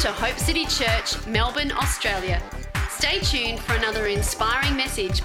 to Hope City Church, Melbourne, Australia. Stay tuned for another inspiring message.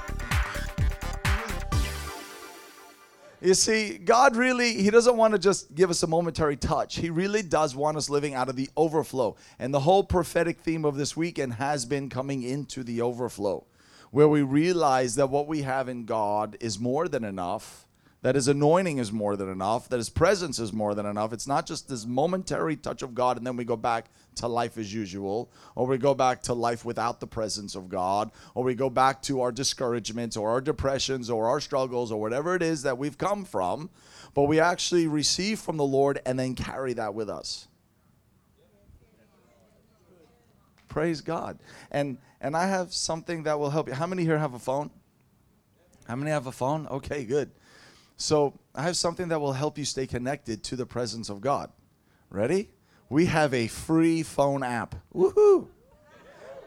You see, God really, He doesn't want to just give us a momentary touch. He really does want us living out of the overflow. And the whole prophetic theme of this weekend has been coming into the overflow, where we realize that what we have in God is more than enough that his anointing is more than enough, that his presence is more than enough. It's not just this momentary touch of God and then we go back to life as usual, or we go back to life without the presence of God, or we go back to our discouragements or our depressions or our struggles or whatever it is that we've come from, but we actually receive from the Lord and then carry that with us. Praise God. And and I have something that will help you. How many here have a phone? How many have a phone? Okay, good. So I have something that will help you stay connected to the presence of God. Ready? We have a free phone app. Woohoo!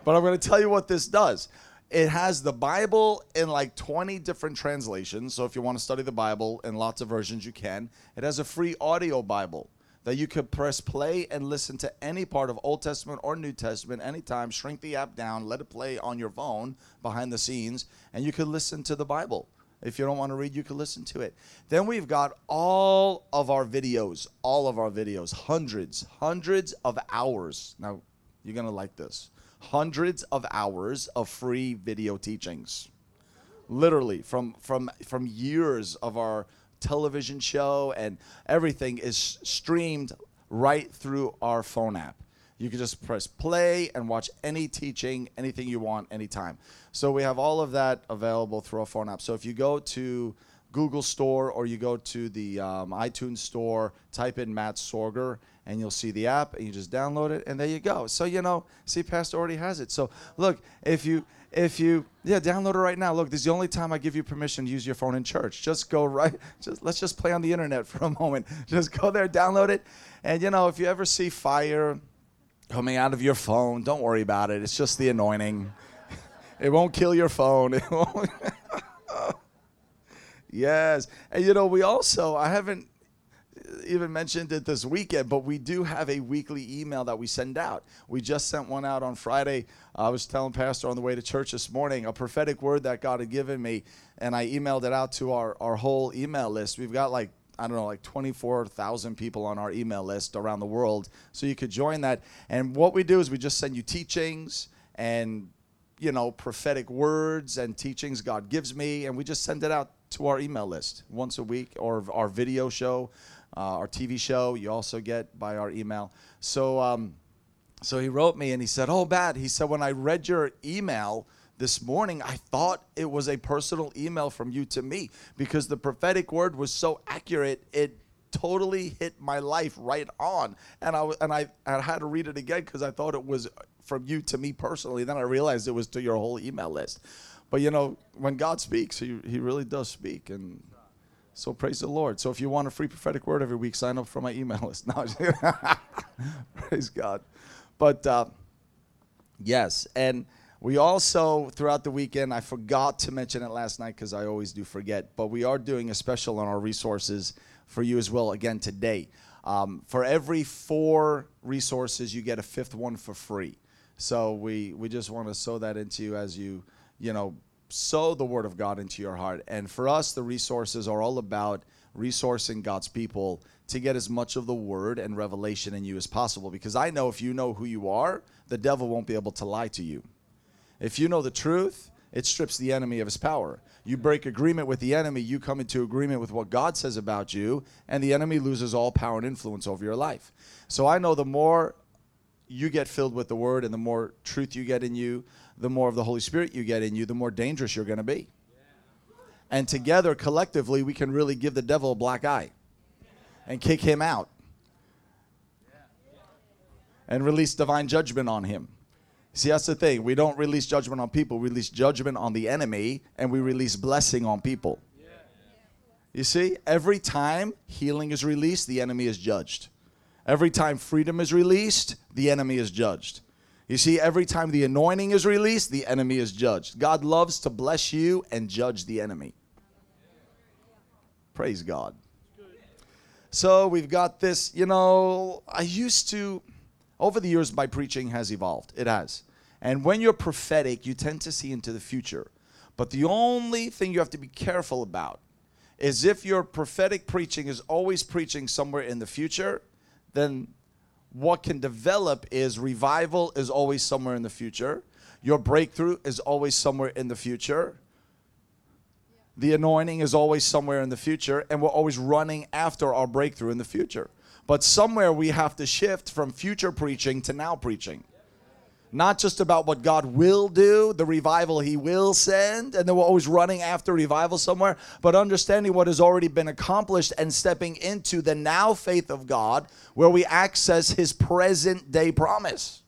But I'm going to tell you what this does. It has the Bible in like 20 different translations. So if you want to study the Bible in lots of versions, you can. It has a free audio Bible that you could press play and listen to any part of Old Testament or New Testament anytime. Shrink the app down, let it play on your phone behind the scenes, and you could listen to the Bible. If you don't want to read, you can listen to it. Then we've got all of our videos, all of our videos, hundreds, hundreds of hours. Now, you're going to like this hundreds of hours of free video teachings. Literally, from, from, from years of our television show and everything is streamed right through our phone app. You can just press play and watch any teaching, anything you want, anytime. So we have all of that available through our phone app. So if you go to Google Store or you go to the um, iTunes Store, type in Matt Sorger, and you'll see the app, and you just download it, and there you go. So you know, see, Pastor already has it. So look, if you if you yeah download it right now look this is the only time i give you permission to use your phone in church just go right just let's just play on the internet for a moment just go there download it and you know if you ever see fire coming out of your phone. Don't worry about it. It's just the anointing. It won't kill your phone. It won't. yes. And you know, we also, I haven't even mentioned it this weekend, but we do have a weekly email that we send out. We just sent one out on Friday. I was telling Pastor on the way to church this morning a prophetic word that God had given me, and I emailed it out to our, our whole email list. We've got like I don't know, like 24,000 people on our email list around the world. So you could join that. And what we do is we just send you teachings and, you know, prophetic words and teachings God gives me. And we just send it out to our email list once a week or our video show, uh, our TV show, you also get by our email. So, um, so he wrote me and he said, Oh, bad. He said, when I read your email, this morning, I thought it was a personal email from you to me because the prophetic word was so accurate. It totally hit my life right on. And I, and I, I had to read it again because I thought it was from you to me personally. Then I realized it was to your whole email list. But you know, when God speaks, he, he really does speak. And so praise the Lord. So if you want a free prophetic word every week, sign up for my email list. No, praise God. But uh, yes, and we also, throughout the weekend, I forgot to mention it last night because I always do forget, but we are doing a special on our resources for you as well again today. Um, for every four resources, you get a fifth one for free. So we, we just want to sow that into you as you, you know, sow the word of God into your heart. And for us, the resources are all about resourcing God's people to get as much of the word and revelation in you as possible. Because I know if you know who you are, the devil won't be able to lie to you. If you know the truth, it strips the enemy of his power. You break agreement with the enemy, you come into agreement with what God says about you, and the enemy loses all power and influence over your life. So I know the more you get filled with the word and the more truth you get in you, the more of the Holy Spirit you get in you, the more dangerous you're going to be. And together, collectively, we can really give the devil a black eye and kick him out and release divine judgment on him. See, that's the thing. We don't release judgment on people, we release judgment on the enemy, and we release blessing on people. You see, every time healing is released, the enemy is judged. Every time freedom is released, the enemy is judged. You see, every time the anointing is released, the enemy is judged. God loves to bless you and judge the enemy. Praise God. So we've got this, you know, I used to Over the years, my preaching has evolved. It has. And when you're prophetic, you tend to see into the future. But the only thing you have to be careful about is if your prophetic preaching is always preaching somewhere in the future, then what can develop is revival is always somewhere in the future. Your breakthrough is always somewhere in the future. The anointing is always somewhere in the future, and we're always running after our breakthrough in the future. But somewhere we have to shift from future preaching to now preaching. Not just about what God will do, the revival He will send, and then we're always running after revival somewhere, but understanding what has already been accomplished and stepping into the now faith of God where we access His present day promise.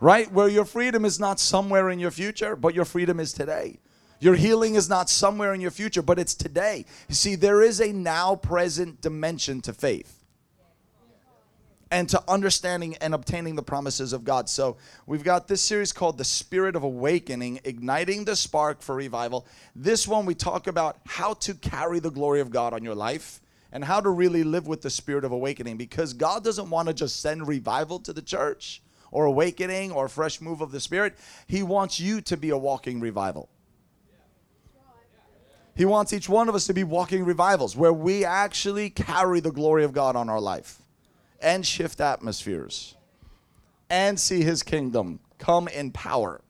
Right? Where your freedom is not somewhere in your future, but your freedom is today. Your healing is not somewhere in your future, but it's today. You see, there is a now present dimension to faith and to understanding and obtaining the promises of God. So, we've got this series called The Spirit of Awakening, Igniting the Spark for Revival. This one, we talk about how to carry the glory of God on your life and how to really live with the Spirit of Awakening because God doesn't want to just send revival to the church or awakening or fresh move of the Spirit. He wants you to be a walking revival. He wants each one of us to be walking revivals where we actually carry the glory of God on our life and shift atmospheres and see his kingdom come in power.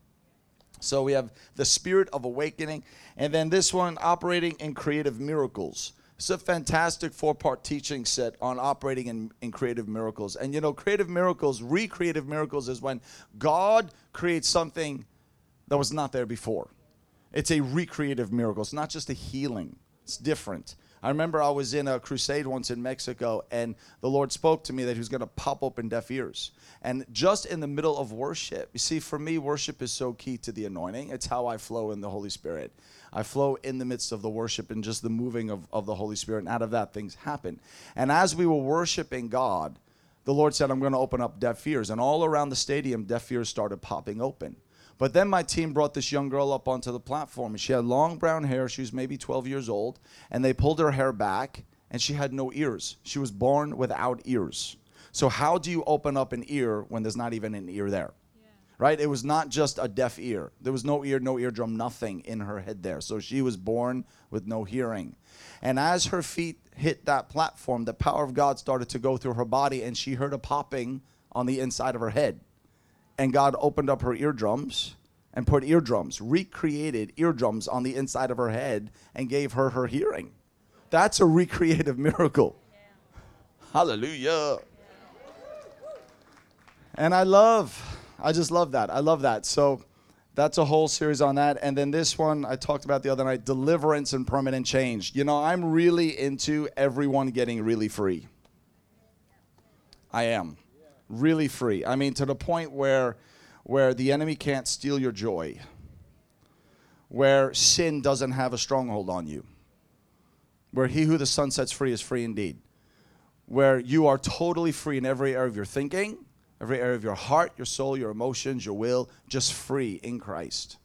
So we have the spirit of awakening, and then this one operating in creative miracles. It's a fantastic four part teaching set on operating in, in creative miracles. And you know, creative miracles, recreative miracles, is when God creates something that was not there before. It's a recreative miracle. It's not just a healing, it's different. I remember I was in a crusade once in Mexico, and the Lord spoke to me that He was going to pop open deaf ears. And just in the middle of worship, you see, for me, worship is so key to the anointing. It's how I flow in the Holy Spirit. I flow in the midst of the worship and just the moving of, of the Holy Spirit, and out of that, things happen. And as we were worshiping God, the Lord said, I'm going to open up deaf ears. And all around the stadium, deaf ears started popping open. But then my team brought this young girl up onto the platform, and she had long brown hair. She was maybe 12 years old, and they pulled her hair back, and she had no ears. She was born without ears. So, how do you open up an ear when there's not even an ear there? Right? It was not just a deaf ear. There was no ear, no eardrum, nothing in her head there. So, she was born with no hearing. And as her feet hit that platform, the power of God started to go through her body, and she heard a popping on the inside of her head and God opened up her eardrums and put eardrums, recreated eardrums on the inside of her head and gave her her hearing. That's a recreative miracle. Hallelujah. And I love, I just love that. I love that. So that's a whole series on that. And then this one I talked about the other night deliverance and permanent change. You know, I'm really into everyone getting really free. I am really free. I mean, to the point where, where the enemy can't steal your joy, where sin doesn't have a stronghold on you, where he who the Son sets free is free indeed, where you are totally free in every area of your thinking, every area of your heart, your soul, your emotions, your will, just free in Christ,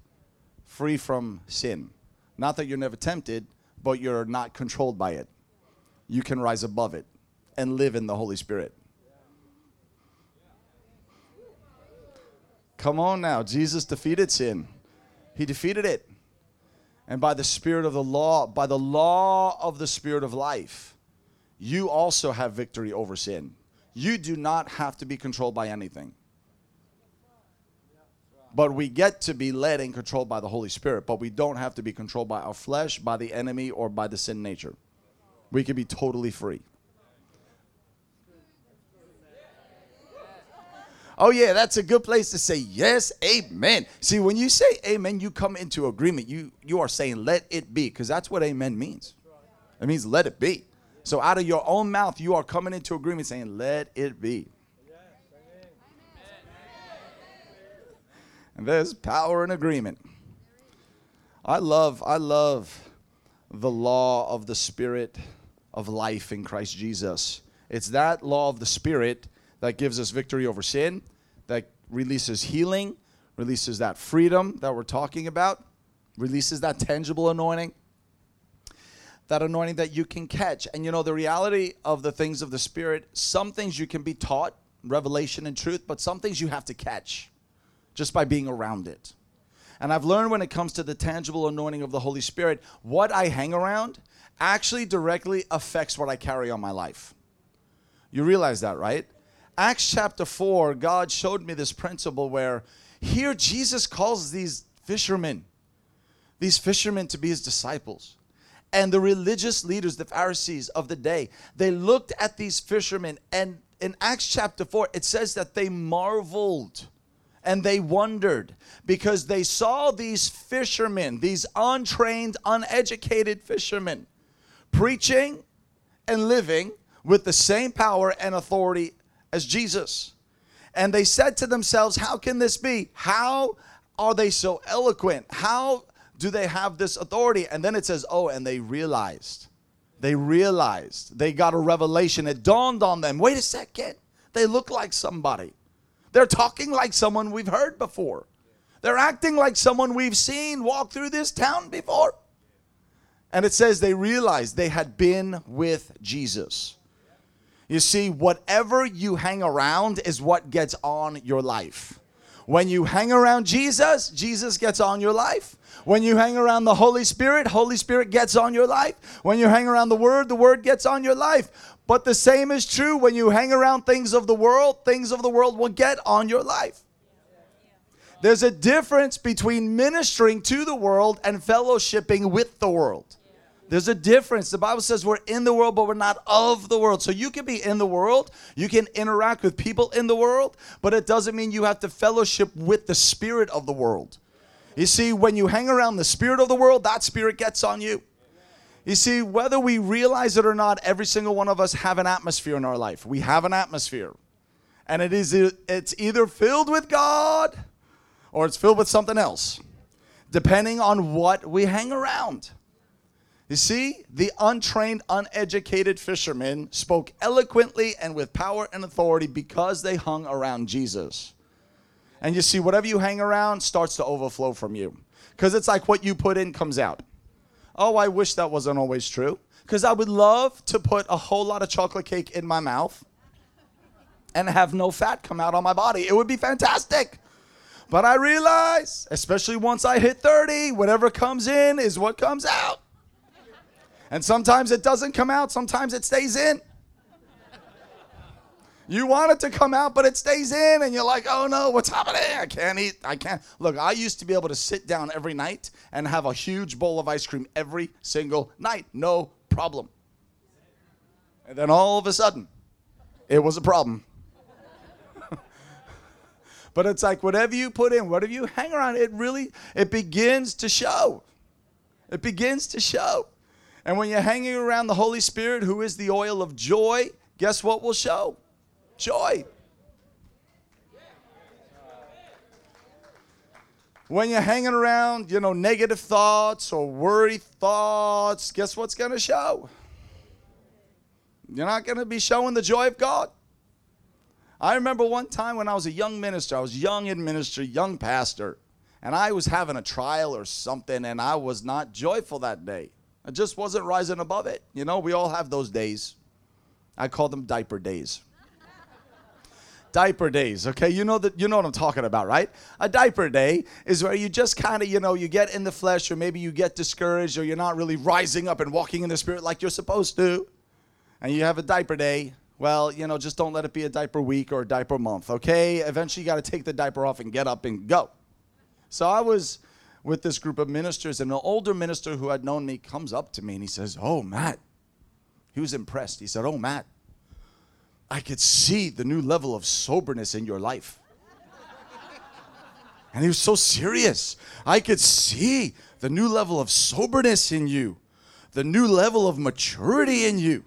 free from sin. Not that you're never tempted, but you're not controlled by it. You can rise above it and live in the Holy Spirit. Come on now. Jesus defeated sin, He defeated it. And by the Spirit of the law, by the law of the Spirit of life, you also have victory over sin. You do not have to be controlled by anything. But we get to be led and controlled by the Holy Spirit, but we don't have to be controlled by our flesh, by the enemy, or by the sin nature. We can be totally free. Oh, yeah, that's a good place to say yes, amen. See, when you say amen, you come into agreement. You, you are saying let it be, because that's what amen means. It means let it be. So out of your own mouth, you are coming into agreement saying, let it be. And there's power in agreement. I love, I love the law of the Spirit of life in Christ Jesus. It's that law of the Spirit that gives us victory over sin, that releases healing, releases that freedom that we're talking about, releases that tangible anointing, that anointing that you can catch. And you know, the reality of the things of the Spirit, some things you can be taught, revelation and truth, but some things you have to catch just by being around it. And I've learned when it comes to the tangible anointing of the Holy Spirit, what I hang around actually directly affects what I carry on my life. You realize that, right? Acts chapter 4, God showed me this principle where here Jesus calls these fishermen, these fishermen to be his disciples. And the religious leaders, the Pharisees of the day, they looked at these fishermen, and in Acts chapter 4, it says that they marveled and they wondered because they saw these fishermen, these untrained, uneducated fishermen, preaching and living with the same power and authority as Jesus. And they said to themselves, How can this be? How are they so eloquent? How do they have this authority? And then it says, Oh, and they realized. They realized. They got a revelation. It dawned on them wait a second. They look like somebody. They're talking like someone we've heard before. They're acting like someone we've seen walk through this town before. And it says they realized they had been with Jesus. You see, whatever you hang around is what gets on your life. When you hang around Jesus, Jesus gets on your life. When you hang around the Holy Spirit, Holy Spirit gets on your life. When you hang around the Word, the Word gets on your life. But the same is true when you hang around things of the world, things of the world will get on your life. There's a difference between ministering to the world and fellowshipping with the world. There's a difference. The Bible says we're in the world, but we're not of the world. So you can be in the world, you can interact with people in the world, but it doesn't mean you have to fellowship with the spirit of the world. You see, when you hang around the spirit of the world, that spirit gets on you. You see, whether we realize it or not, every single one of us have an atmosphere in our life. We have an atmosphere. And it is it's either filled with God or it's filled with something else, depending on what we hang around. You see, the untrained, uneducated fishermen spoke eloquently and with power and authority because they hung around Jesus. And you see, whatever you hang around starts to overflow from you. Because it's like what you put in comes out. Oh, I wish that wasn't always true. Because I would love to put a whole lot of chocolate cake in my mouth and have no fat come out on my body. It would be fantastic. But I realize, especially once I hit 30, whatever comes in is what comes out. And sometimes it doesn't come out, sometimes it stays in. You want it to come out, but it stays in, and you're like, oh no, what's happening? I can't eat. I can't. Look, I used to be able to sit down every night and have a huge bowl of ice cream every single night. No problem. And then all of a sudden, it was a problem. but it's like whatever you put in, whatever you hang around, it really it begins to show. It begins to show. And when you're hanging around the Holy Spirit, who is the oil of joy, guess what will show? Joy. When you're hanging around, you know, negative thoughts or worry thoughts, guess what's going to show? You're not going to be showing the joy of God. I remember one time when I was a young minister, I was young in ministry, young pastor, and I was having a trial or something, and I was not joyful that day. I just wasn't rising above it. You know, we all have those days. I call them diaper days. Diaper days okay? You know that you know what i'm talking about right? A diaper day is where you just kind of you know you get in the flesh or maybe you get discouraged or you're not really rising up and walking in the spirit like you're supposed to. And you have a diaper day. Well you know just don't let it be a diaper week or a diaper month okay? Eventually you got to take the diaper off and get up and go. So i was with this group of ministers and an older minister who had known me comes up to me and he says oh matt he was impressed he said oh matt I could see the new level of soberness in your life. And he was so serious. I could see the new level of soberness in you, the new level of maturity in you.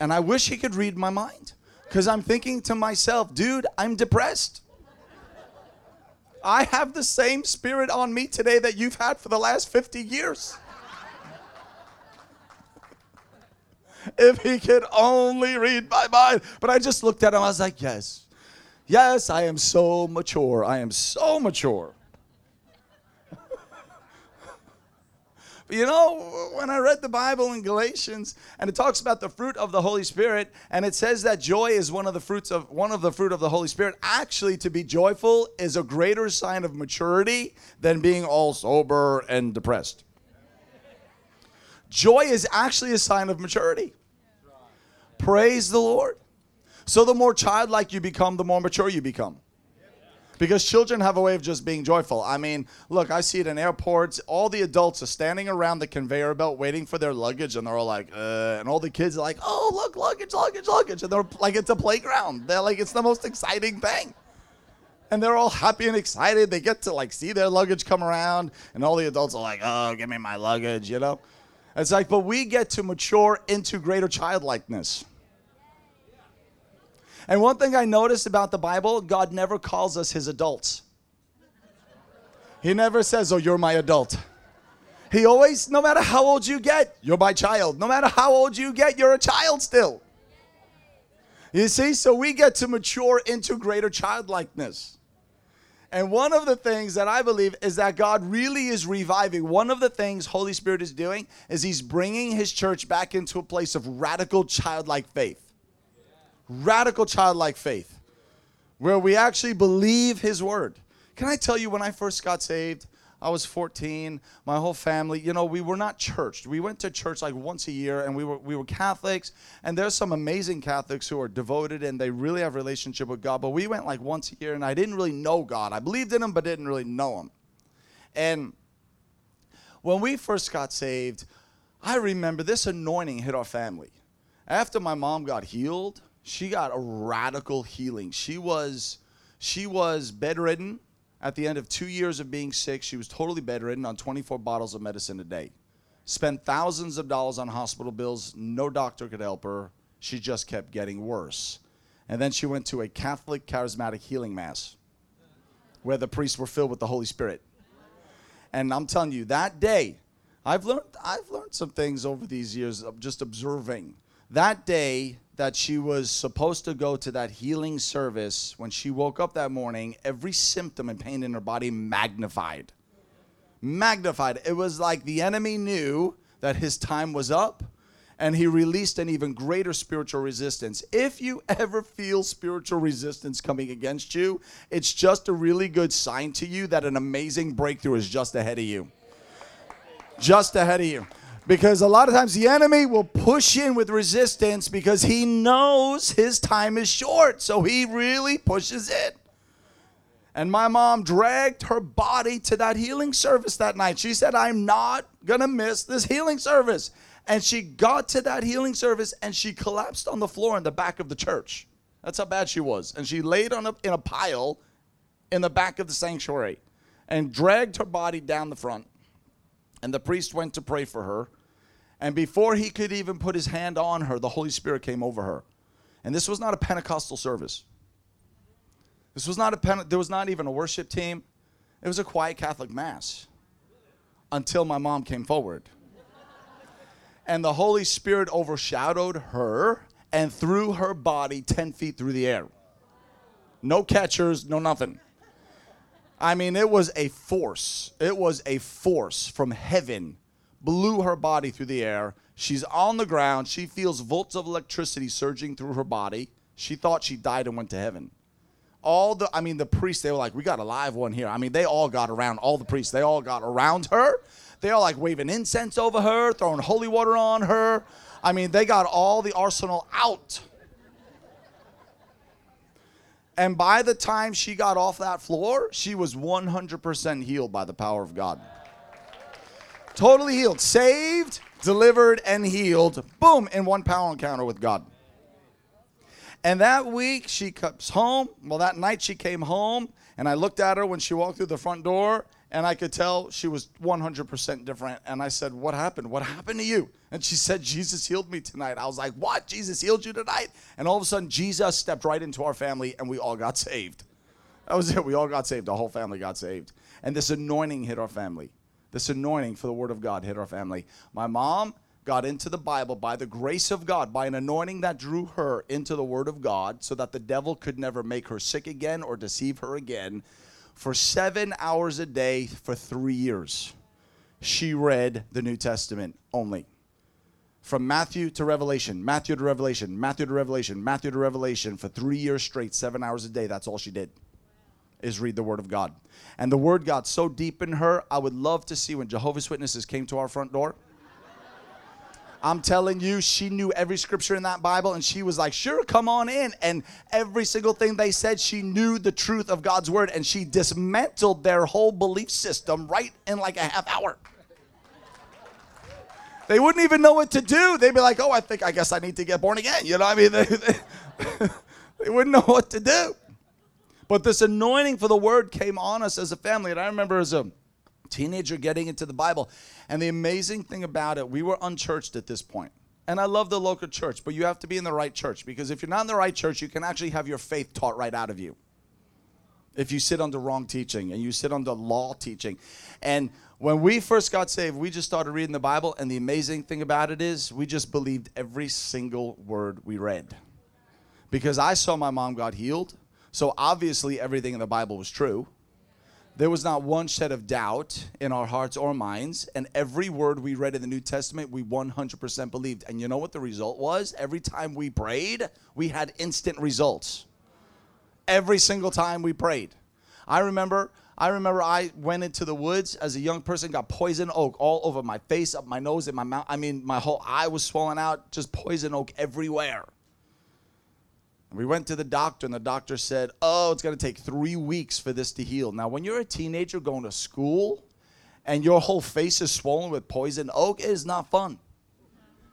And I wish he could read my mind because I'm thinking to myself, dude, I'm depressed. I have the same spirit on me today that you've had for the last 50 years. if he could only read my mind. But I just looked at him. I was like, yes. Yes, I am so mature. I am so mature. You know, when I read the Bible in Galatians and it talks about the fruit of the Holy Spirit and it says that joy is one of the fruits of one of the fruit of the Holy Spirit, actually to be joyful is a greater sign of maturity than being all sober and depressed. Joy is actually a sign of maturity. Praise the Lord. So the more childlike you become, the more mature you become because children have a way of just being joyful. I mean, look, I see it in airports. All the adults are standing around the conveyor belt waiting for their luggage, and they're all like, uh, and all the kids are like, oh, look, luggage, luggage, luggage. And they're like, it's a playground. They're like, it's the most exciting thing. And they're all happy and excited. They get to like see their luggage come around, and all the adults are like, oh, give me my luggage, you know? It's like, but we get to mature into greater childlikeness. And one thing I noticed about the Bible, God never calls us his adults. He never says, Oh, you're my adult. He always, no matter how old you get, you're my child. No matter how old you get, you're a child still. You see, so we get to mature into greater childlikeness. And one of the things that I believe is that God really is reviving. One of the things Holy Spirit is doing is He's bringing His church back into a place of radical childlike faith radical childlike faith where we actually believe his word. Can I tell you, when I first got saved, I was 14. My whole family, you know, we were not churched. We went to church like once a year, and we were we were Catholics. And there's some amazing Catholics who are devoted and they really have a relationship with God. But we went like once a year, and I didn't really know God. I believed in Him, but didn't really know Him. And when we first got saved, I remember this anointing hit our family. After my mom got healed, she got a radical healing. She was she was bedridden at the end of 2 years of being sick. She was totally bedridden on 24 bottles of medicine a day. Spent thousands of dollars on hospital bills. No doctor could help her. She just kept getting worse. And then she went to a Catholic charismatic healing mass where the priests were filled with the Holy Spirit. And I'm telling you, that day, I've learned I've learned some things over these years of just observing. That day, that she was supposed to go to that healing service, when she woke up that morning, every symptom and pain in her body magnified. Magnified. It was like the enemy knew that his time was up and he released an even greater spiritual resistance. If you ever feel spiritual resistance coming against you, it's just a really good sign to you that an amazing breakthrough is just ahead of you. Just ahead of you. Because a lot of times the enemy will push in with resistance because he knows his time is short. So he really pushes it. And my mom dragged her body to that healing service that night. She said, I'm not going to miss this healing service. And she got to that healing service and she collapsed on the floor in the back of the church. That's how bad she was. And she laid on a, in a pile in the back of the sanctuary and dragged her body down the front. And the priest went to pray for her. And before he could even put his hand on her, the Holy Spirit came over her. And this was not a Pentecostal service. This was not a Pente- there was not even a worship team. It was a quiet Catholic mass until my mom came forward. And the Holy Spirit overshadowed her and threw her body 10 feet through the air. No catchers, no nothing. I mean, it was a force. It was a force from heaven, blew her body through the air. She's on the ground. She feels volts of electricity surging through her body. She thought she died and went to heaven. All the, I mean, the priests, they were like, we got a live one here. I mean, they all got around, all the priests, they all got around her. They all like waving incense over her, throwing holy water on her. I mean, they got all the arsenal out. And by the time she got off that floor, she was 100% healed by the power of God. Totally healed. Saved, delivered, and healed. Boom, in one power encounter with God. And that week she comes home. Well, that night she came home, and I looked at her when she walked through the front door, and I could tell she was 100% different. And I said, What happened? What happened to you? And she said, Jesus healed me tonight. I was like, What? Jesus healed you tonight? And all of a sudden, Jesus stepped right into our family, and we all got saved. That was it. We all got saved. The whole family got saved. And this anointing hit our family. This anointing for the Word of God hit our family. My mom got into the Bible by the grace of God, by an anointing that drew her into the Word of God so that the devil could never make her sick again or deceive her again for seven hours a day for three years. she read the New Testament only. From Matthew to Revelation, Matthew to Revelation, Matthew to Revelation, Matthew to Revelation for three years straight, seven hours a day. That's all she did, is read the Word of God. And the Word got so deep in her, I would love to see when Jehovah's Witnesses came to our front door. I'm telling you, she knew every scripture in that Bible, and she was like, Sure, come on in. And every single thing they said, she knew the truth of God's word, and she dismantled their whole belief system right in like a half hour. They wouldn't even know what to do. They'd be like, Oh, I think, I guess I need to get born again. You know what I mean? They, they, they wouldn't know what to do. But this anointing for the word came on us as a family. And I remember as a teenager getting into the Bible. And the amazing thing about it, we were unchurched at this point. And I love the local church, but you have to be in the right church because if you're not in the right church, you can actually have your faith taught right out of you. If you sit under wrong teaching and you sit under law teaching. And when we first got saved, we just started reading the Bible. And the amazing thing about it is, we just believed every single word we read. Because I saw my mom got healed. So obviously, everything in the Bible was true. There was not one shed of doubt in our hearts or minds, and every word we read in the New Testament, we 100% believed. And you know what the result was? Every time we prayed, we had instant results. Every single time we prayed. I remember I remember I went into the woods as a young person, got poison oak all over my face, up my nose, in my mouth. I mean, my whole eye was swollen out, just poison oak everywhere. We went to the doctor, and the doctor said, Oh, it's going to take three weeks for this to heal. Now, when you're a teenager going to school and your whole face is swollen with poison oak, it is not fun.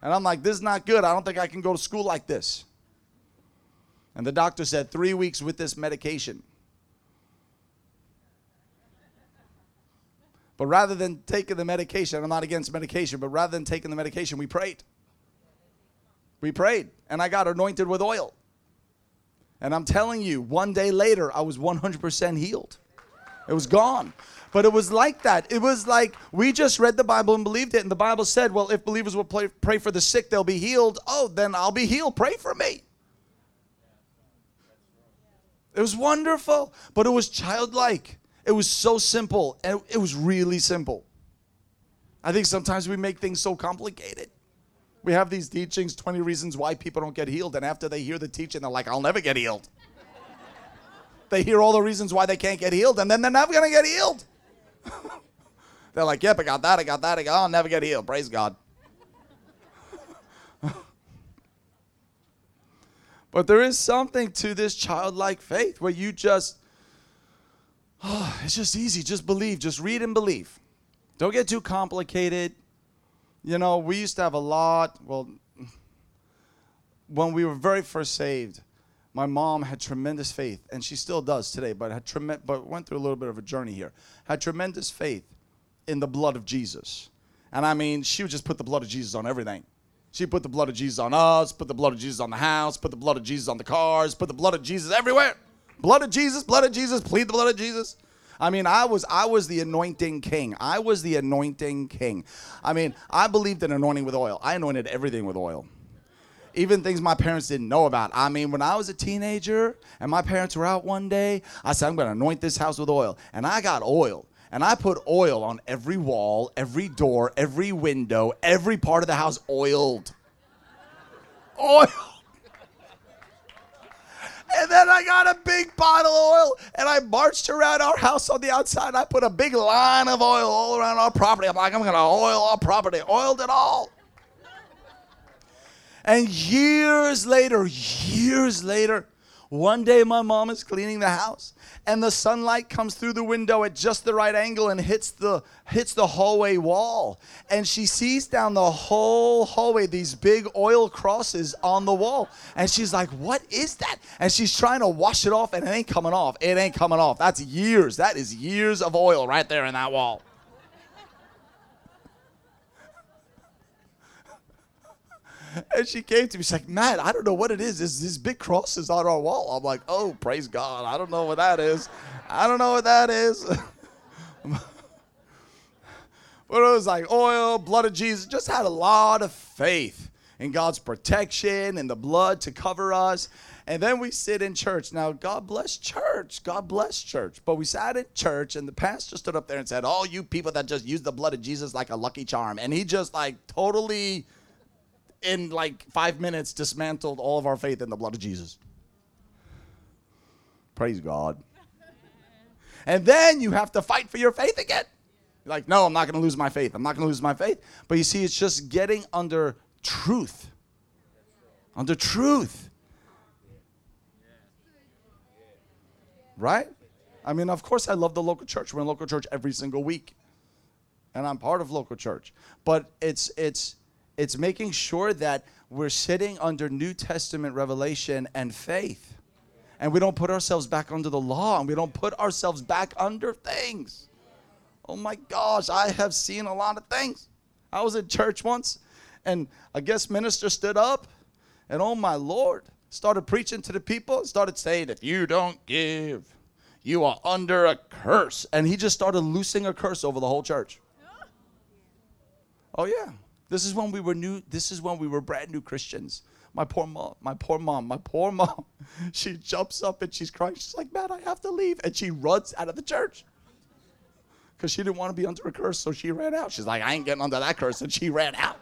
And I'm like, This is not good. I don't think I can go to school like this. And the doctor said, Three weeks with this medication. But rather than taking the medication, I'm not against medication, but rather than taking the medication, we prayed. We prayed, and I got anointed with oil. And I'm telling you, one day later, I was 100% healed. It was gone. But it was like that. It was like we just read the Bible and believed it. And the Bible said, well, if believers will pray, pray for the sick, they'll be healed. Oh, then I'll be healed. Pray for me. It was wonderful, but it was childlike. It was so simple. And it was really simple. I think sometimes we make things so complicated. We have these teachings 20 reasons why people don't get healed. And after they hear the teaching, they're like, I'll never get healed. they hear all the reasons why they can't get healed, and then they're never going to get healed. they're like, Yep, I got that, I got that, I got, I'll never get healed. Praise God. But there is something to this childlike faith where you just, oh, it's just easy. Just believe, just read and believe. Don't get too complicated. You know, we used to have a lot. Well, when we were very first saved, my mom had tremendous faith, and she still does today, but had trem- but went through a little bit of a journey here. Had tremendous faith in the blood of Jesus, and I mean, she would just put the blood of Jesus on everything. She put the blood of Jesus on us, put the blood of Jesus on the house, put the blood of Jesus on the cars, put the blood of Jesus everywhere. Blood of Jesus, blood of Jesus, plead the blood of Jesus. I mean, I was I was the anointing king. I was the anointing king. I mean, I believed in anointing with oil. I anointed everything with oil. Even things my parents didn't know about. I mean, when I was a teenager and my parents were out one day, I said, I'm going to anoint this house with oil. And I got oil. And I put oil on every wall, every door, every window, every part of the house oiled. Oil. And then I got a big bottle of oil and I marched around our house on the outside. I put a big line of oil all around our property. I'm like, I'm going to oil our property. Oiled it all. And years later, years later, one day my mom is cleaning the house and the sunlight comes through the window at just the right angle and hits the hits the hallway wall. And she sees down the whole hallway these big oil crosses on the wall. And she's like what is that? And she's trying to wash it off and it ain't coming off. It ain't coming off. That's years. That is years of oil right there in that wall And she came to me. She's like, Matt, I don't know what it is. There's these big crosses on our wall. I'm like, oh, praise God. I don't know what that is. I don't know what that is. but it was like oil, blood of Jesus. Just had a lot of faith in God's protection and the blood to cover us. And then we sit in church. Now, God bless church. God bless church. But we sat in church, and the pastor stood up there and said, All you people that just use the blood of Jesus like a lucky charm. And he just like totally, in like five minutes, dismantled all of our faith in the blood of Jesus. Praise God. And then you have to fight for your faith again. You're like, no, I'm not going to lose my faith. I'm not going to lose my faith. But you see, it's just getting under truth. Under truth. Right? I mean, of course, I love the local church. We're in local church every single week. And I'm part of local church. But it's it's it's making sure that we're sitting under New Testament revelation and faith. And we don't put ourselves back under the law and we don't put ourselves back under things. Oh my gosh, I have seen a lot of things. I was in church once and a guest minister stood up and oh my Lord, started preaching to the people, started saying, if you don't give, you are under a curse. And he just started loosing a curse over the whole church. Oh yeah. This is when we were new, this is when we were brand new Christians. My poor mom, my poor mom, my poor mom. She jumps up and she's crying. She's like, Man, I have to leave. And she runs out of the church. Because she didn't want to be under a curse, so she ran out. She's like, I ain't getting under that curse. And she ran out.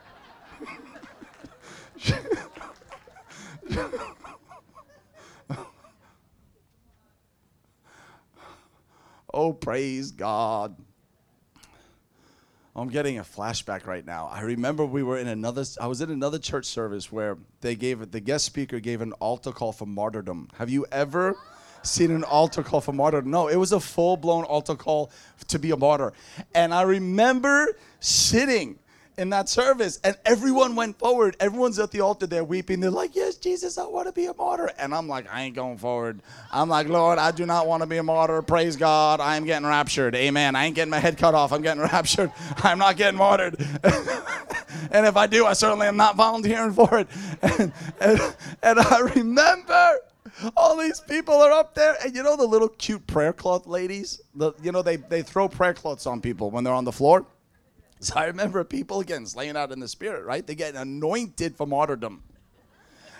oh, praise God. I'm getting a flashback right now. I remember we were in another I was in another church service where they gave it the guest speaker gave an altar call for martyrdom. Have you ever seen an altar call for martyrdom? No, it was a full-blown altar call to be a martyr. And I remember sitting in that service and everyone went forward everyone's at the altar they're weeping they're like yes jesus i want to be a martyr. And i'm like i ain't going forward. I'm like lord i do not want to be a martyr. Praise god. I'm getting raptured. Amen. I ain't getting my head cut off. I'm getting raptured. I'm not getting martyred. And if i do i certainly am not volunteering for it. And, and, and i remember all these people are up there. And you know the little cute prayer cloth ladies? The, you know they, they throw prayer cloths on people when they're on the floor? So I remember people again slaying out in the spirit, right? They get anointed for martyrdom.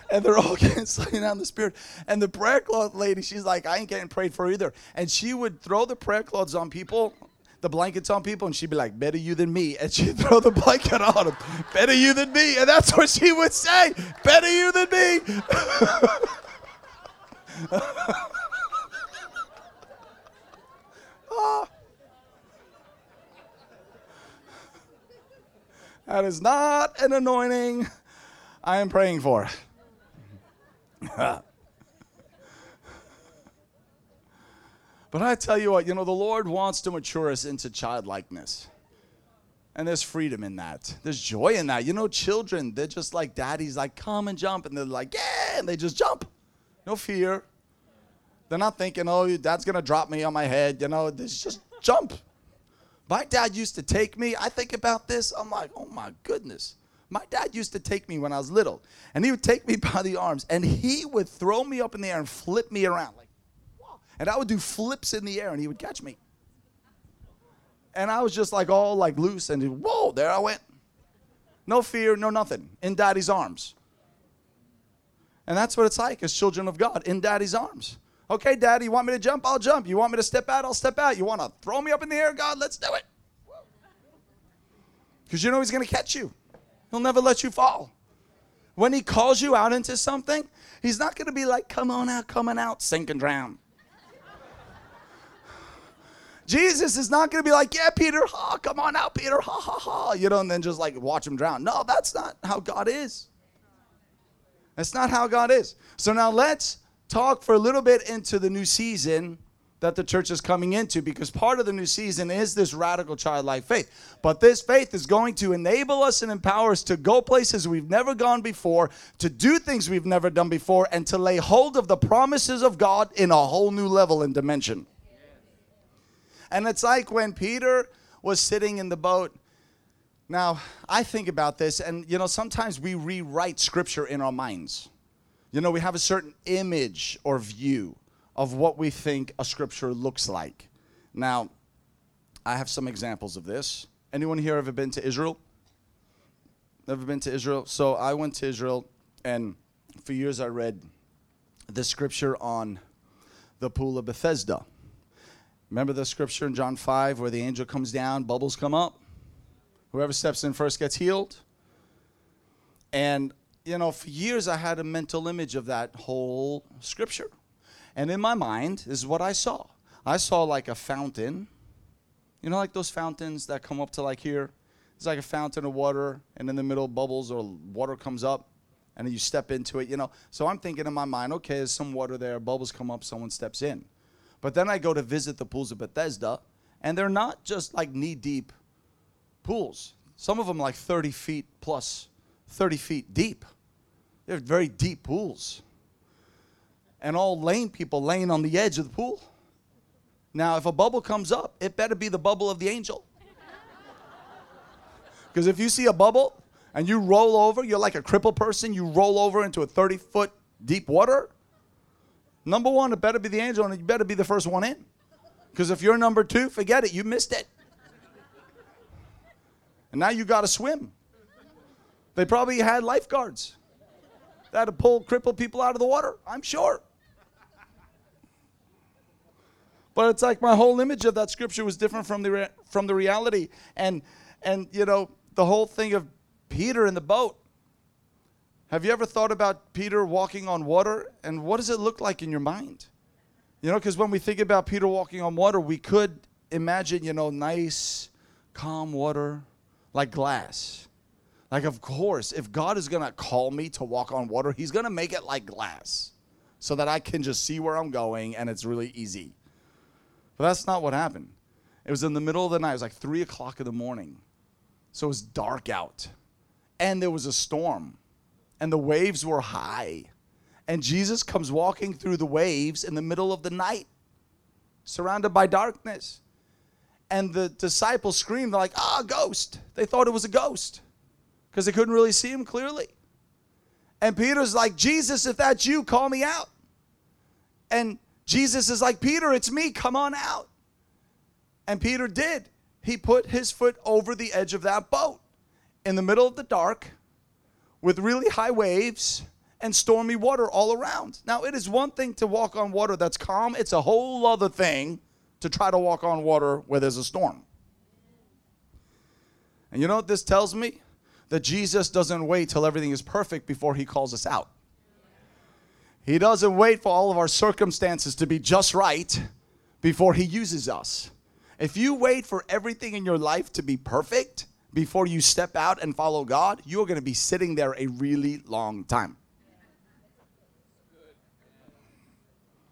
And they're all getting slain out in the spirit. And the prayer cloth lady, she's like, I ain't getting prayed for either. And she would throw the prayer cloths on people, the blankets on people, and she'd be like, Better you than me. And she'd throw the blanket on them. Better you than me. And that's what she would say. Better you than me. oh. That is not an anointing I am praying for. but I tell you what, you know, the Lord wants to mature us into childlikeness. And there's freedom in that. There's joy in that. You know, children, they're just like daddy's like, come and jump. And they're like, yeah, and they just jump. No fear. They're not thinking, oh, dad's going to drop me on my head. You know, they just jump. My dad used to take me. I think about this. I'm like, oh my goodness. My dad used to take me when I was little, and he would take me by the arms, and he would throw me up in the air and flip me around, like, and I would do flips in the air, and he would catch me. And I was just like all like loose, and whoa, there I went. No fear, no nothing, in daddy's arms. And that's what it's like as children of God, in daddy's arms. Okay, Daddy, you want me to jump? I'll jump. You want me to step out? I'll step out. You want to throw me up in the air? God, let's do it. Because you know He's going to catch you, He'll never let you fall. When He calls you out into something, He's not going to be like, come on out, coming out, sink and drown. Jesus is not going to be like, yeah, Peter, ha, come on out, Peter, ha, ha, ha, you know, and then just like watch him drown. No, that's not how God is. That's not how God is. So now let's talk for a little bit into the new season that the church is coming into because part of the new season is this radical childlike faith. But this faith is going to enable us and empower us to go places we've never gone before, to do things we've never done before, and to lay hold of the promises of God in a whole new level and dimension. And it's like when Peter was sitting in the boat. Now, I think about this, and you know, sometimes we rewrite scripture in our minds. You know, we have a certain image or view of what we think a scripture looks like. Now, I have some examples of this. Anyone here ever been to Israel? Never been to Israel? So I went to Israel, and for years I read the scripture on the pool of Bethesda. Remember the scripture in John 5 where the angel comes down, bubbles come up? Whoever steps in first gets healed. And, you know, for years I had a mental image of that whole scripture. And in my mind, this is what I saw I saw like a fountain. You know, like those fountains that come up to like here? It's like a fountain of water, and in the middle, bubbles or water comes up, and you step into it, you know. So I'm thinking in my mind, okay, there's some water there, bubbles come up, someone steps in. But then I go to visit the pools of Bethesda, and they're not just like knee deep pools. Some of them like 30 feet plus, 30 feet deep. They're very deep pools. And all lame people laying on the edge of the pool. Now, if a bubble comes up, it better be the bubble of the angel. Because if you see a bubble and you roll over, you're like a crippled person, you roll over into a 30 foot deep water. Number one, it better be the angel, and you better be the first one in. Because if you're number two, forget it, you missed it. And now you got to swim. They probably had lifeguards that had to pull crippled people out of the water, I'm sure. But it's like my whole image of that scripture was different from the, re- from the reality. And, and, you know, the whole thing of Peter in the boat. Have you ever thought about Peter walking on water? And what does it look like in your mind? You know, because when we think about Peter walking on water, we could imagine, you know, nice, calm water like glass. Like, of course, if God is going to call me to walk on water, He's going to make it like glass so that I can just see where I'm going and it's really easy. But that's not what happened. It was in the middle of the night, it was like three o'clock in the morning. So it was dark out. And there was a storm. And the waves were high. And Jesus comes walking through the waves in the middle of the night, surrounded by darkness. And the disciples screamed, they're like, ah, ghost. They thought it was a ghost because they couldn't really see him clearly. And Peter's like, Jesus, if that's you, call me out. And Jesus is like, Peter, it's me, come on out. And Peter did he put his foot over the edge of that boat in the middle of the dark with really high waves and stormy water all around. Now, it is one thing to walk on water that's calm, it's a whole other thing to try to walk on water where there's a storm. And you know what this tells me? That Jesus doesn't wait till everything is perfect before he calls us out. He doesn't wait for all of our circumstances to be just right before he uses us. If you wait for everything in your life to be perfect before you step out and follow God, you're going to be sitting there a really long time.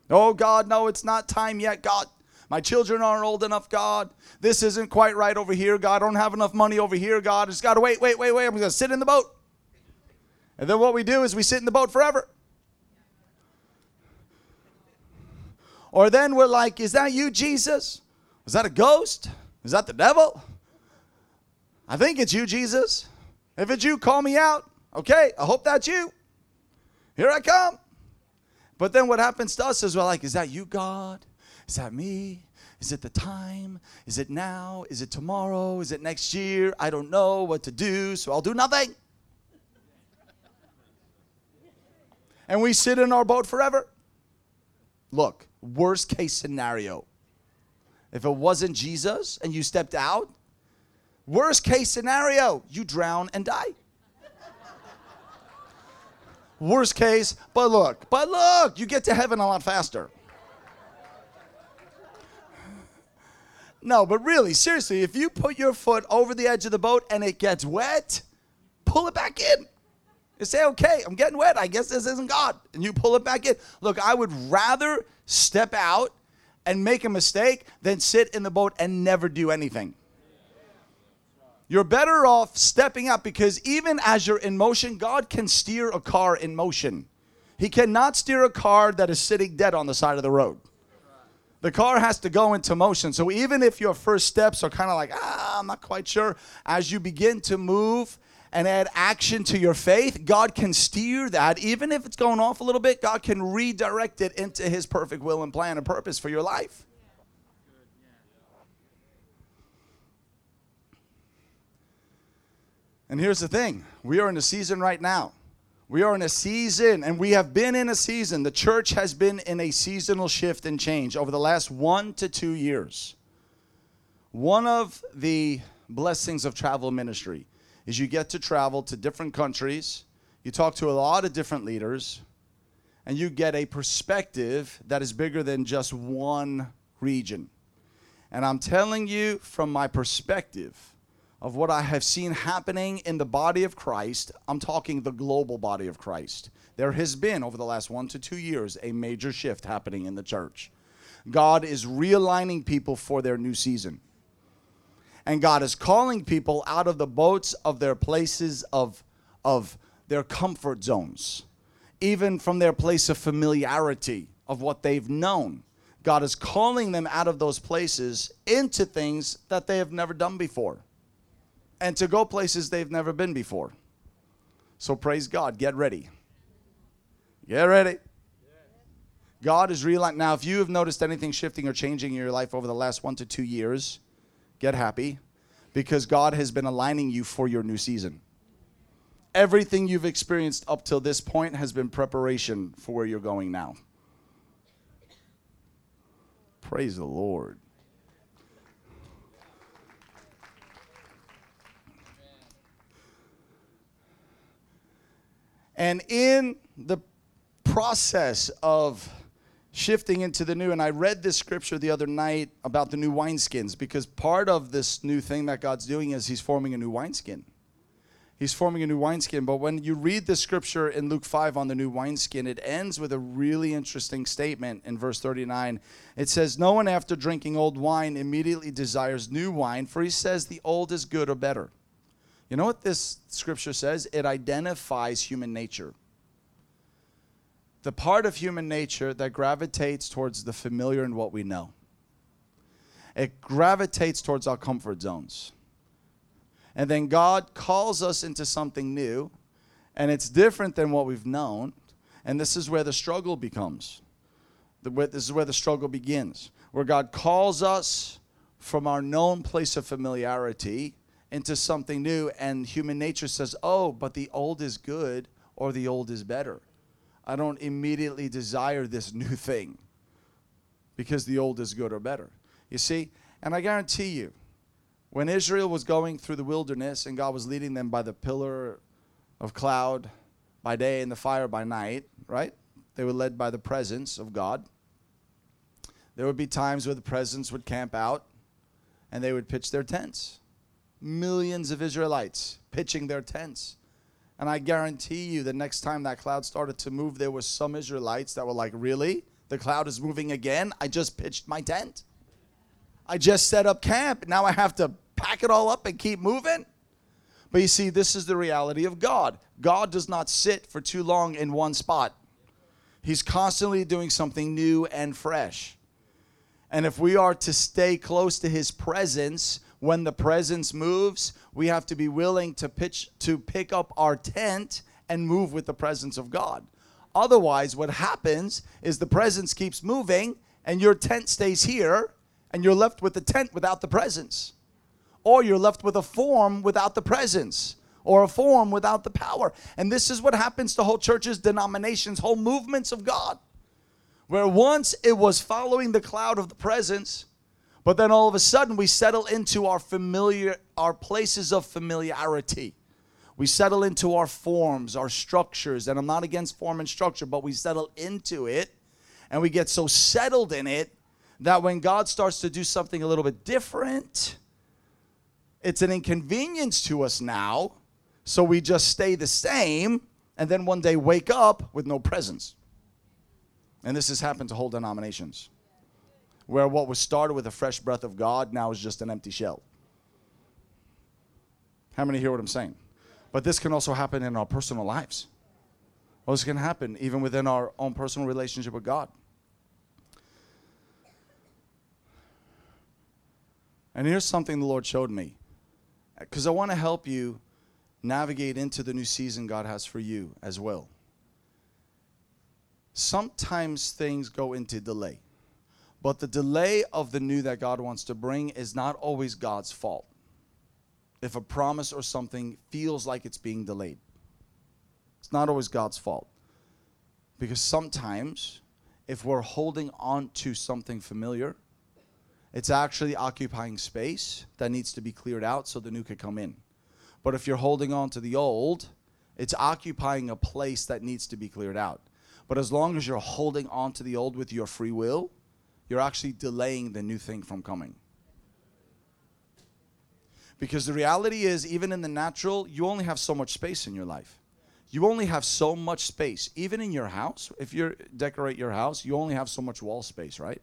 Oh, God, no, it's not time yet, God. My children aren't old enough, God. This isn't quite right over here, God. I don't have enough money over here, God. I just got to wait, wait, wait, wait. I'm going to sit in the boat. And then what we do is we sit in the boat forever. Or then we're like, Is that you, Jesus? Is that a ghost? Is that the devil? I think it's you, Jesus. If it's you, call me out. Okay, I hope that's you. Here I come. But then what happens to us is we're like, is that you, God? Is that me? Is it the time? Is it now? Is it tomorrow? Is it next year? I don't know what to do, so I'll do nothing. and we sit in our boat forever. Look, worst case scenario if it wasn't Jesus and you stepped out, worst case scenario, you drown and die. worst case, but look, but look, you get to heaven a lot faster. No, but really, seriously, if you put your foot over the edge of the boat and it gets wet, pull it back in. You say, okay, I'm getting wet. I guess this isn't God. And you pull it back in. Look, I would rather step out and make a mistake than sit in the boat and never do anything. You're better off stepping up because even as you're in motion, God can steer a car in motion. He cannot steer a car that is sitting dead on the side of the road. The car has to go into motion. So even if your first steps are kind of like, ah, I'm not quite sure, as you begin to move and add action to your faith, God can steer that. Even if it's going off a little bit, God can redirect it into His perfect will and plan and purpose for your life. And here's the thing we are in a season right now We are in a season, and we have been in a season. The church has been in a seasonal shift and change over the last one to two years. One of the blessings of travel ministry is you get to travel to different countries, you talk to a lot of different leaders, and you get a perspective that is bigger than just one region. And I'm telling you from my perspective, of what I have seen happening in the body of Christ, I'm talking the global body of Christ. There has been, over the last one to two years, a major shift happening in the church. God is realigning people for their new season. And God is calling people out of the boats of their places of, of their comfort zones, even from their place of familiarity of what they've known. God is calling them out of those places into things that they have never done before and to go places they've never been before. So praise God. Get ready. Get ready. God is real. Now, if you have noticed anything shifting or changing in your life over the last one to two years, get happy because God has been aligning you for your new season. Everything you've experienced up till this point has been preparation for where you're going now. Praise the Lord. And in the process of shifting into the new, and I read this scripture the other night about the new wineskins because part of this new thing that God's doing is He's forming a new wineskin. He's forming a new wineskin. But when you read the scripture in Luke 5 on the new wineskin, it ends with a really interesting statement in verse 39. It says, No one after drinking old wine immediately desires new wine, for he says the old is good or better. You know what this scripture says? It identifies human nature. The part of human nature that gravitates towards the familiar and what we know. It gravitates towards our comfort zones. And then God calls us into something new, and it's different than what we've known. And this is where the struggle becomes. This is where the struggle begins, where God calls us from our known place of familiarity into something new, and human nature says, oh, but the old is good or the old is better. I don't immediately desire this new thing because the old is good or better. You see? And I guarantee you, when Israel was going through the wilderness and God was leading them by the pillar of cloud by day and the fire by night, right? They were led by the presence of God. There would be times where the presence would camp out and they would pitch their tents millions of Israelites pitching their tents. And I guarantee you, the next time that cloud started to move, there were some Israelites that were like, Really? The cloud is moving again? I just pitched my tent. I just set up camp. Now I have to pack it all up and keep moving. But you see, this is the reality of God. God does not sit for too long in one spot, He's constantly doing something new and fresh. And if we are to stay close to His presence, when the presence moves, we have to be willing to pitch to pick up our tent and move with the presence of God. Otherwise, what happens is the presence keeps moving and your tent stays here and you're left with the tent without the presence. Or you're left with a form without the presence or a form without the power. And this is what happens to whole churches, denominations, whole movements of God. Where once it was following the cloud of the presence, but then all of a sudden we settle into our familiar our places of familiarity. We settle into our forms, our structures, and I'm not against form and structure, but we settle into it and we get so settled in it that when God starts to do something a little bit different, it's an inconvenience to us now. So we just stay the same and then one day wake up with no presence. And this has happened to whole denominations where what was started with a fresh breath of God now is just an empty shell. How many hear what I'm saying? But this can also happen in our personal lives. Well, this can happen even within our own personal relationship with God. And here's something the Lord showed me. Because I want to help you navigate into the new season God has for you as well. Sometimes things go into delay. But the delay of the new that God wants to bring is not always God's fault. If a promise or something feels like it's being delayed, It's not always God's fault. Because sometimes, if we're holding on to something familiar, it's actually occupying space that needs to be cleared out so the new could come in. But if you're holding on to the old, it's occupying a place that needs to be cleared out. But as long as you're holding on to the old with your free will, you're actually delaying the new thing from coming. Because the reality is, even in the natural, you only have so much space in your life. You only have so much space. Even in your house, if you decorate your house, you only have so much wall space, right?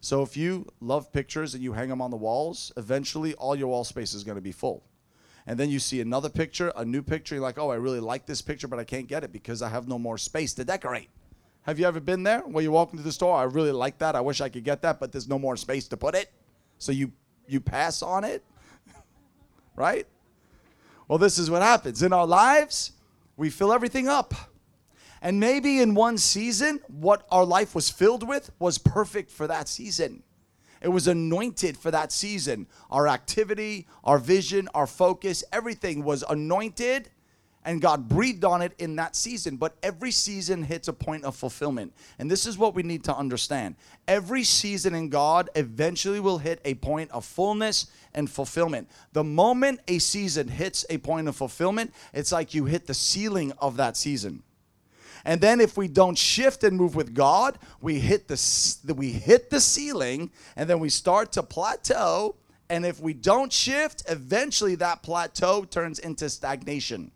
So if you love pictures and you hang them on the walls, eventually all your wall space is going to be full. And then you see another picture, a new picture, you're like, oh, I really like this picture, but I can't get it because I have no more space to decorate. Have you ever been there where you walk into the store? I really like that. I wish I could get that, but there's no more space to put it. So you you pass on it right? Well, this is what happens. In our lives, we fill everything up. And maybe in one season, what our life was filled with was perfect for that season. It was anointed for that season. Our activity, our vision, our focus, everything was anointed and God breathed on it in that season. But every season hits a point of fulfillment. And this is what we need to understand. Every season in God eventually will hit a point of fullness and fulfillment. The moment a season hits a point of fulfillment, it's like you hit the ceiling of that season. And then if we don't shift and move with God, we hit the we hit the ceiling and then we start to plateau and if we don't shift, eventually that plateau turns into stagnation.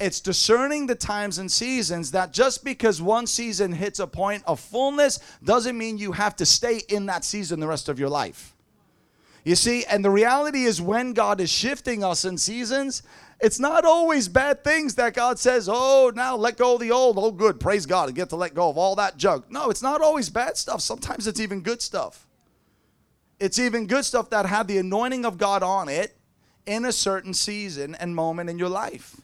It's discerning the times and seasons that just because one season hits a point of fullness doesn't mean you have to stay in that season the rest of your life. You see, and the reality is when God is shifting us in seasons, it's not always bad things that God says, oh, now let go of the old. Oh, good. Praise God. I get to let go of all that junk. No, it's not always bad stuff. Sometimes it's even good stuff. It's even good stuff that had the anointing of God on it in a certain season and moment in your life.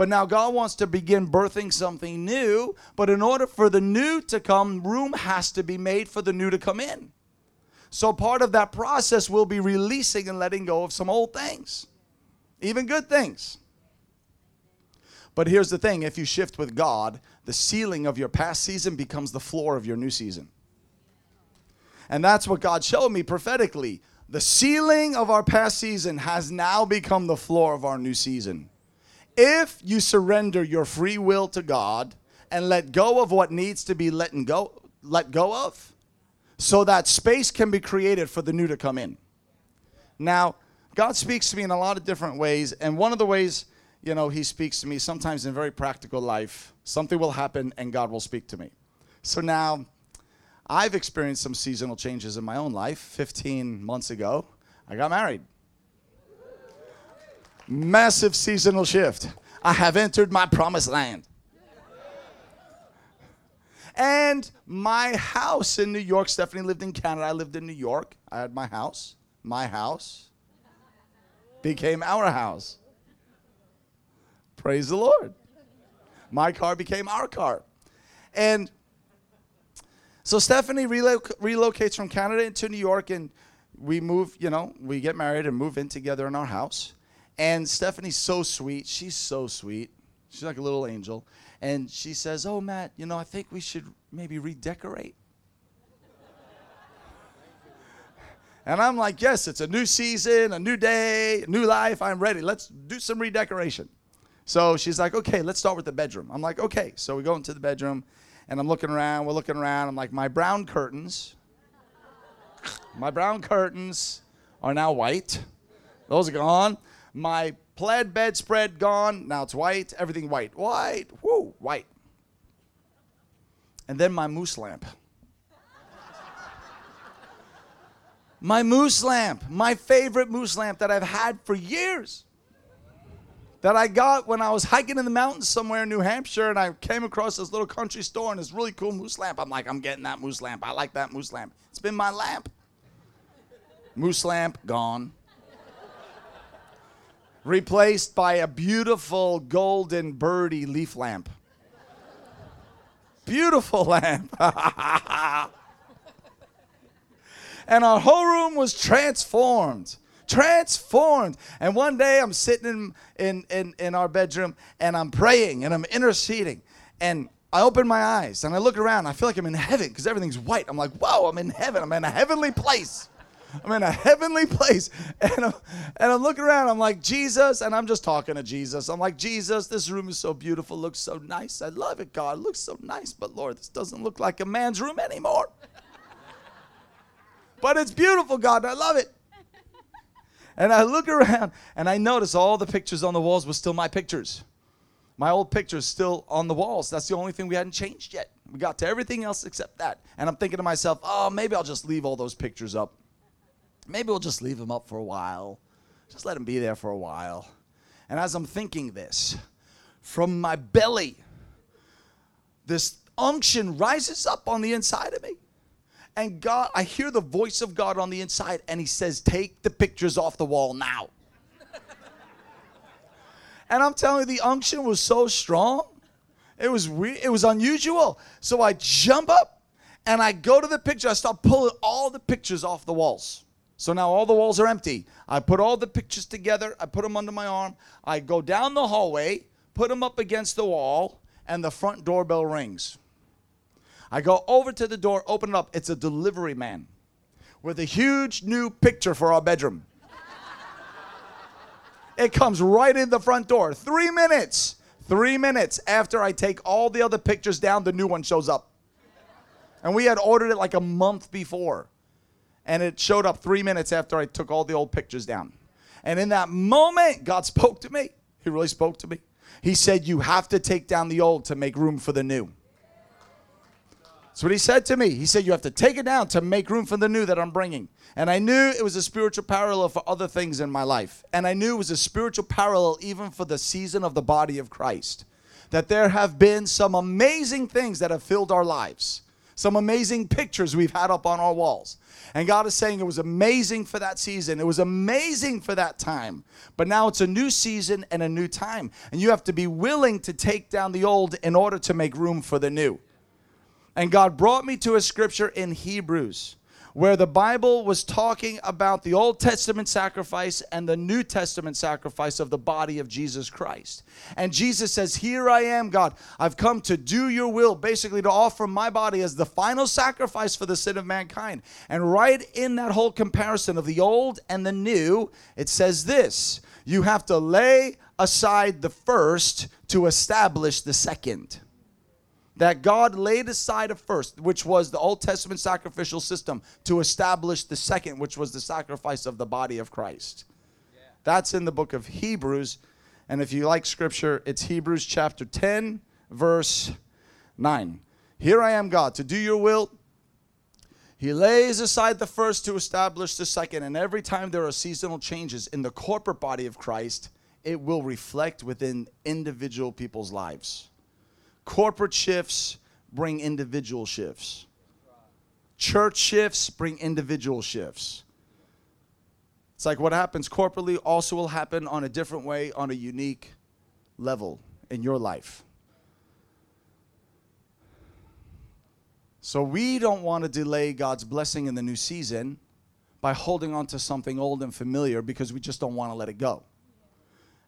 But now God wants to begin birthing something new. But in order for the new to come, room has to be made for the new to come in. So part of that process will be releasing and letting go of some old things, even good things. But here's the thing if you shift with God, the ceiling of your past season becomes the floor of your new season. And that's what God showed me prophetically. The ceiling of our past season has now become the floor of our new season. If you surrender your free will to God and let go of what needs to be let go, let go of, so that space can be created for the new to come in. Now, God speaks to me in a lot of different ways, and one of the ways, you know, He speaks to me sometimes in very practical life. Something will happen, and God will speak to me. So now, I've experienced some seasonal changes in my own life. 15 months ago, I got married. Massive seasonal shift. I have entered my promised land. And my house in New York, Stephanie lived in Canada. I lived in New York. I had my house. My house became our house. Praise the Lord. My car became our car. And so Stephanie reloc- relocates from Canada into New York, and we move, you know, we get married and move in together in our house. And Stephanie's so sweet. She's so sweet. She's like a little angel. And she says, Oh, Matt, you know, I think we should maybe redecorate. and I'm like, Yes, it's a new season, a new day, a new life. I'm ready. Let's do some redecoration. So she's like, Okay, let's start with the bedroom. I'm like, Okay. So we go into the bedroom and I'm looking around. We're looking around. I'm like, My brown curtains, my brown curtains are now white. Those are gone. My plaid bedspread gone. Now it's white. Everything white. White. Whoo, white. And then my moose lamp. my moose lamp, my favorite moose lamp that I've had for years. That I got when I was hiking in the mountains somewhere in New Hampshire and I came across this little country store and this really cool moose lamp. I'm like, I'm getting that moose lamp. I like that moose lamp. It's been my lamp. Moose lamp gone replaced by a beautiful golden birdie leaf lamp. Beautiful lamp. and our whole room was transformed. transformed. And one day I'm sitting in, in, in, in our bedroom and I'm praying and I'm interceding. And I open my eyes and I look around. I feel like I'm in heaven because everything's white. I'm like, whoa, I'm in heaven. I'm in a heavenly place. I'm in a heavenly place. And I'm, and I'm looking around. I'm like, Jesus. And I'm just talking to Jesus. I'm like, Jesus, this room is so beautiful. Looks so nice. I love it, God. It looks so nice. But Lord, this doesn't look like a man's room anymore. but it's beautiful, God. I love it. And I look around and I notice all the pictures on the walls were still my pictures. My old picture's still on the walls. That's the only thing we hadn't changed yet. We got to everything else except that. And I'm thinking to myself, oh, maybe I'll just leave all those pictures up. Maybe we'll just leave them up for a while. Just let them be there for a while. And as I'm thinking this, from my belly, this unction rises up on the inside of me. And God, I hear the voice of God on the inside, and He says, Take the pictures off the wall now. and I'm telling you, the unction was so strong. It was weird, it was unusual. So I jump up and I go to the picture. I start pulling all the pictures off the walls. So now all the walls are empty. I put all the pictures together, I put them under my arm. I go down the hallway, put them up against the wall, and the front doorbell rings. I go over to the door, open it up. It's a delivery man with a huge new picture for our bedroom. it comes right in the front door. Three minutes, three minutes after I take all the other pictures down, the new one shows up. And we had ordered it like a month before and it showed up three minutes after I took all the old pictures down. And in that moment, God spoke to me. He really spoke to me. He said, You have to take down the old to make room for the new. That's what he said to me. He said, You have to take it down to make room for the new that I'm bringing. And I knew it was a spiritual parallel for other things in my life. And I knew it was a spiritual parallel even for the season of the body of Christ. That there have been some amazing things that have filled our lives, some amazing pictures we've had up on our walls. And God is saying it was amazing for that season. It was amazing for that time. But now it's a new season and a new time. And you have to be willing to take down the old in order to make room for the new. And God brought me to a scripture in Hebrews where the Bible was talking about the Old Testament sacrifice and the New Testament sacrifice of the body of Jesus Christ. And Jesus says, Here I am, God. I've come to do your will, basically to offer my body as the final sacrifice for the sin of mankind. And right in that whole comparison of the old and the new, it says this you have to lay aside the first to establish the second that God laid aside a first, which was the Old Testament sacrificial system, to establish the second, which was the sacrifice of the body of Christ. Yeah. That's in the book of Hebrews. And if you like scripture, it's Hebrews chapter 10, verse 9. Here I am, God, to do your will. He lays aside the first to establish the second. And every time there are seasonal changes in the corporate body of Christ, it will reflect within individual people's lives. Corporate shifts bring individual shifts. Church shifts bring individual shifts. It's like what happens corporately also will happen on a different way, on a unique level in your life. So we don't want to delay God's blessing in the new season by holding on to something old and familiar because we just don't want to let it go.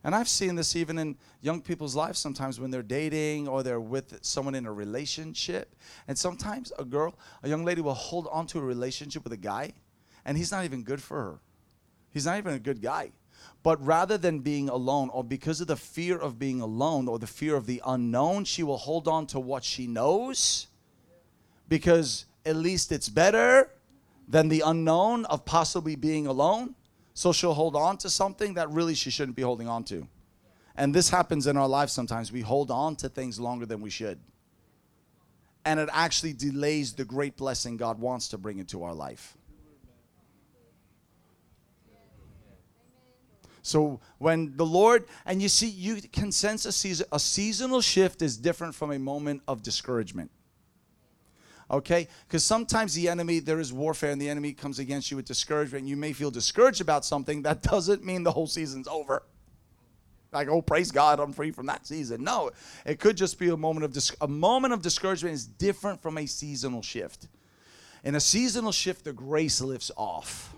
And I've seen this even in young people's lives sometimes when they're dating or they're with someone in a relationship. And sometimes a girl, a young lady will hold on to a relationship with a guy and he's not even good for her. He's not even a good guy. But rather than being alone or because of the fear of being alone or the fear of the unknown, she will hold on to what she knows because at least it's better than the unknown of possibly being alone. So she'll hold on to something that really she shouldn't be holding on to. And this happens in our lives sometimes. We hold on to things longer than we should. And it actually delays the great blessing God wants to bring into our life. So when the Lord, and you see, you can sense a season, a seasonal shift is different from a moment of discouragement okay? Because sometimes the enemy, there is warfare, and the enemy comes against you with discouragement. You may feel discouraged about something. That doesn't mean the whole season's over. Like, oh, praise God, I'm free from that season. No, it could just be a moment of dis- a moment of discouragement is different from a seasonal shift. In a seasonal shift, the grace lifts off.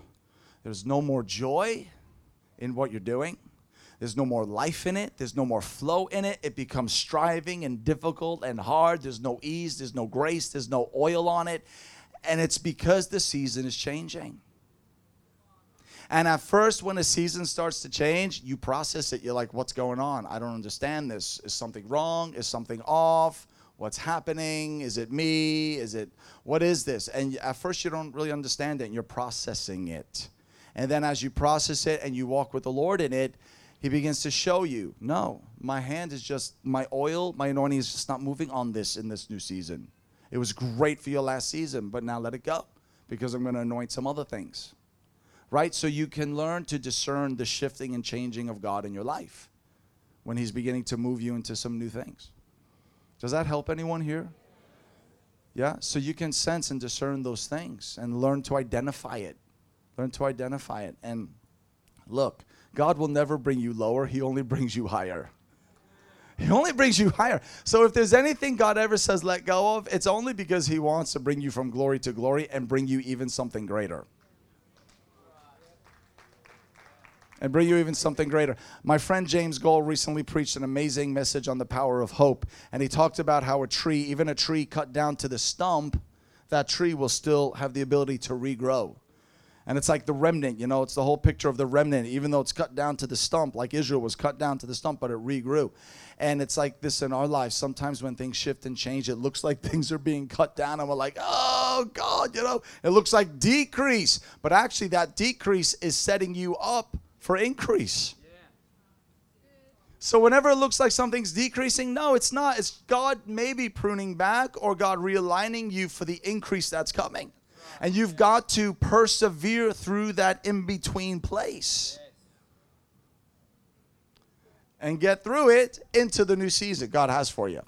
There's no more joy. in what you're doing. There's no more life in it. There's no more flow in it. It becomes striving and difficult and hard. There's no ease. There's no grace. There's no oil on it. And it's because the season is changing. And at first, when a season starts to change, you process it. You're like, what's going on? I don't understand this. Is something wrong? Is something off? What's happening? Is it me? Is it, what is this? And at first, you don't really understand it and you're processing it. And then as you process it and you walk with the Lord in it, He begins to show you, no, my hand is just, my oil, my anointing is just not moving on this in this new season. It was great for your last season, but now let it go because I'm going to anoint some other things. Right? So you can learn to discern the shifting and changing of God in your life when He's beginning to move you into some new things. Does that help anyone here? Yeah? So you can sense and discern those things and learn to identify it. Learn to identify it. And look, God will never bring you lower, He only brings you higher. He only brings you higher. So if there's anything God ever says let go of, it's only because He wants to bring you from glory to glory and bring you even something greater. and bring you even something greater. My friend James Goll recently preached an amazing message on the power of hope, and he talked about how a tree, even a tree cut down to the stump, that tree will still have the ability to regrow. And it's like the remnant, you know, it's the whole picture of the remnant, even though it's cut down to the stump, like Israel was cut down to the stump, but it regrew. And it's like this in our lives. Sometimes when things shift and change, it looks like things are being cut down, and we're like, oh, God, you know, it looks like decrease. But actually, that decrease is setting you up for increase. So whenever it looks like something's decreasing, no, it's not. It's God maybe pruning back or God realigning you for the increase that's coming. And you've got to persevere through that in between place. And get through it into the new season God has for you.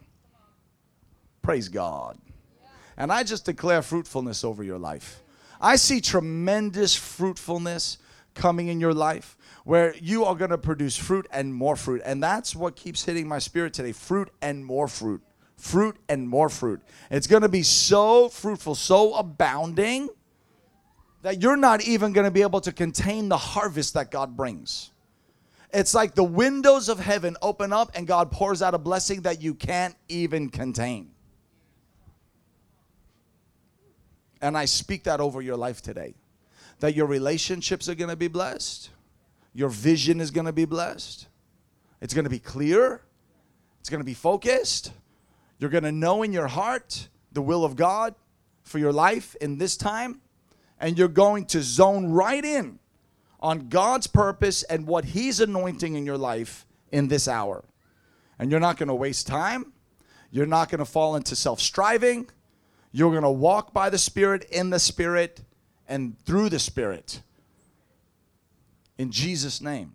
Praise God. And I just declare fruitfulness over your life. I see tremendous fruitfulness coming in your life where you are going to produce fruit and more fruit. And that's what keeps hitting my spirit today fruit and more fruit. Fruit and more fruit. It's going to be so fruitful, so abounding that you're not even going to be able to contain the harvest that God brings. It's like the windows of heaven open up and God pours out a blessing that you can't even contain. And I speak that over your life today that your relationships are going to be blessed your vision is going to be blessed. It's going to be clear. It's going to be focused. You're going to know in your heart the will of God for your life in this time. And you're going to zone right in on God's purpose and what He's anointing in your life in this hour. And you're not going to waste time. You're not going to fall into self striving. You're going to walk by the Spirit, in the Spirit, and through the Spirit in Jesus' name.